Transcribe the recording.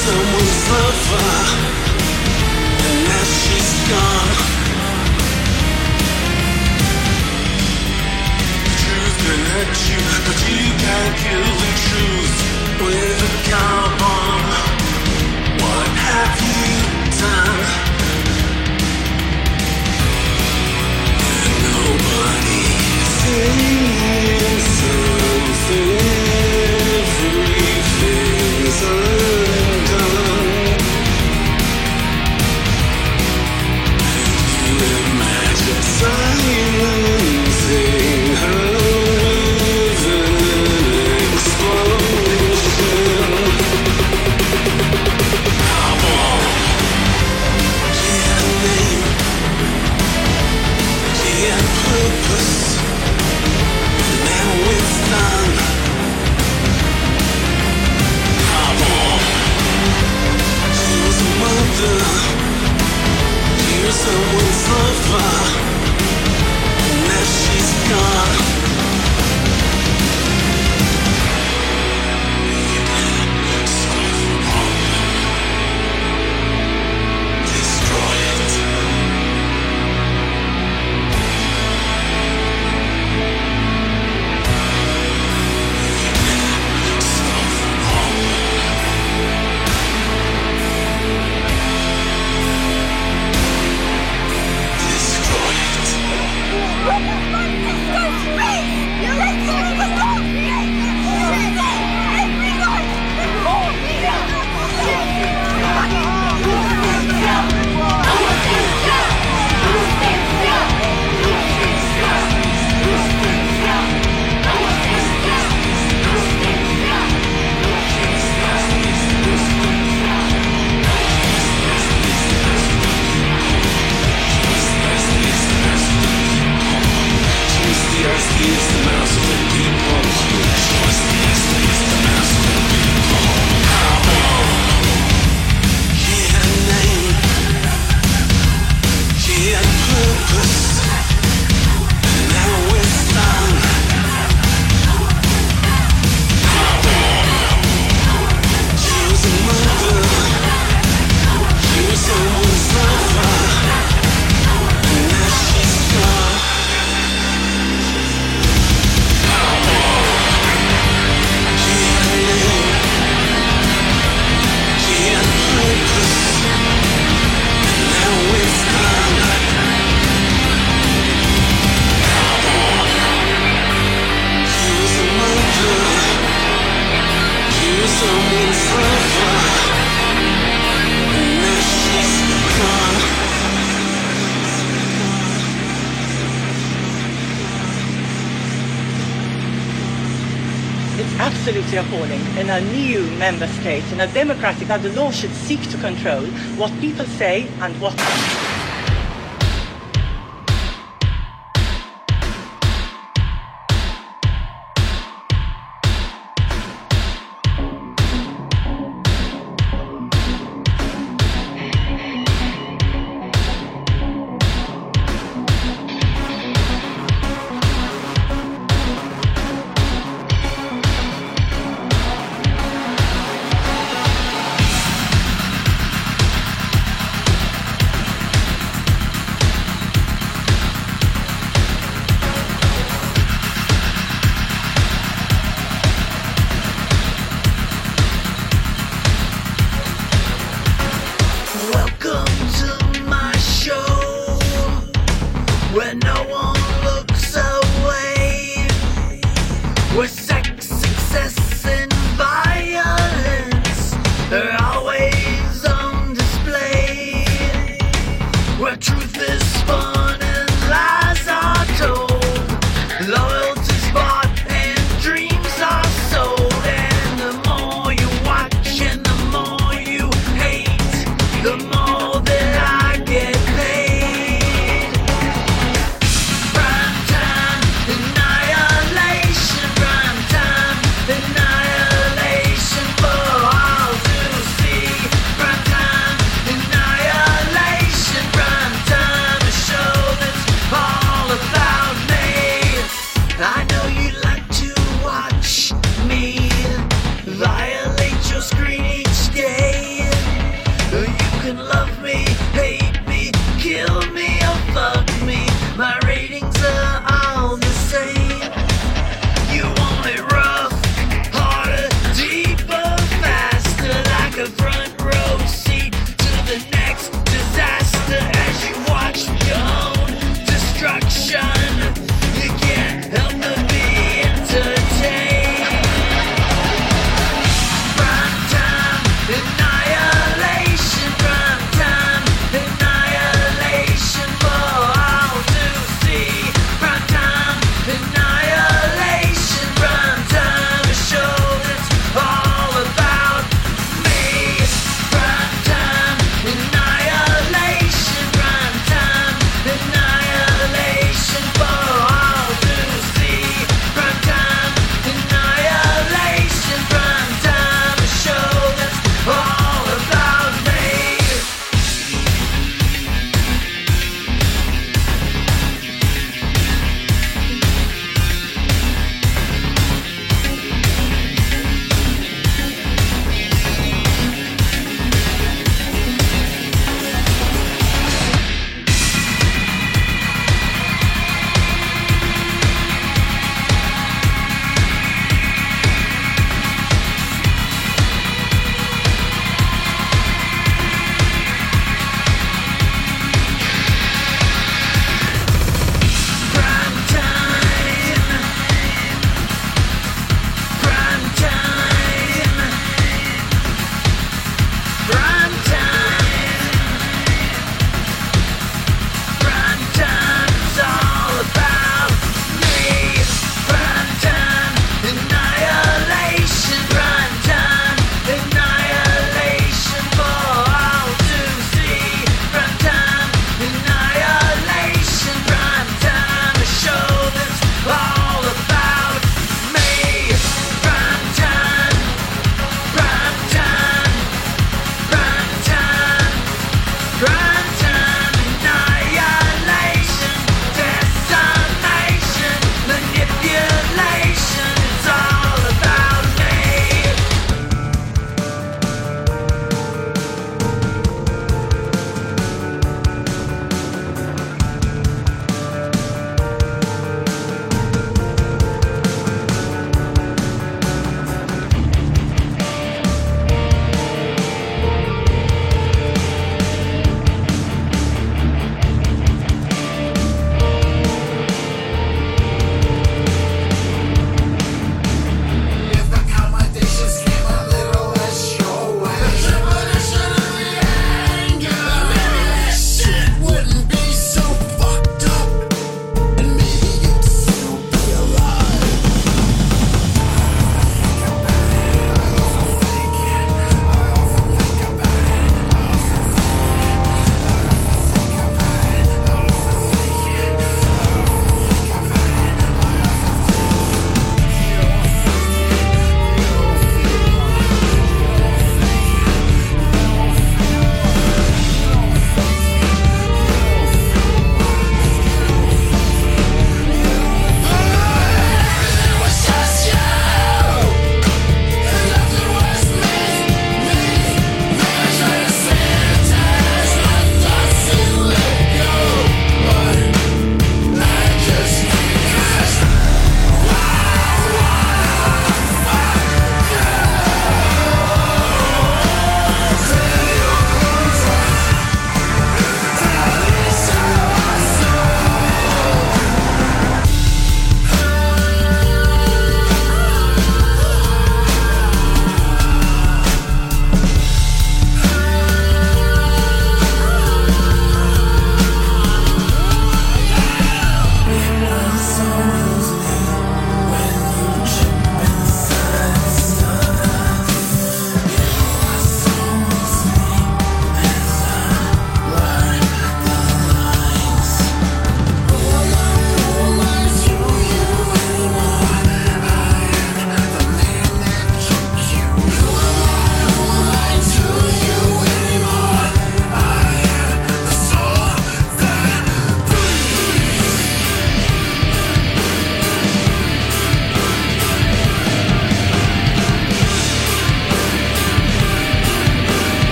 someone suffer someone suffer absolutely appalling. In an EU member state, in a democratic, that the law should seek to control what people say and what...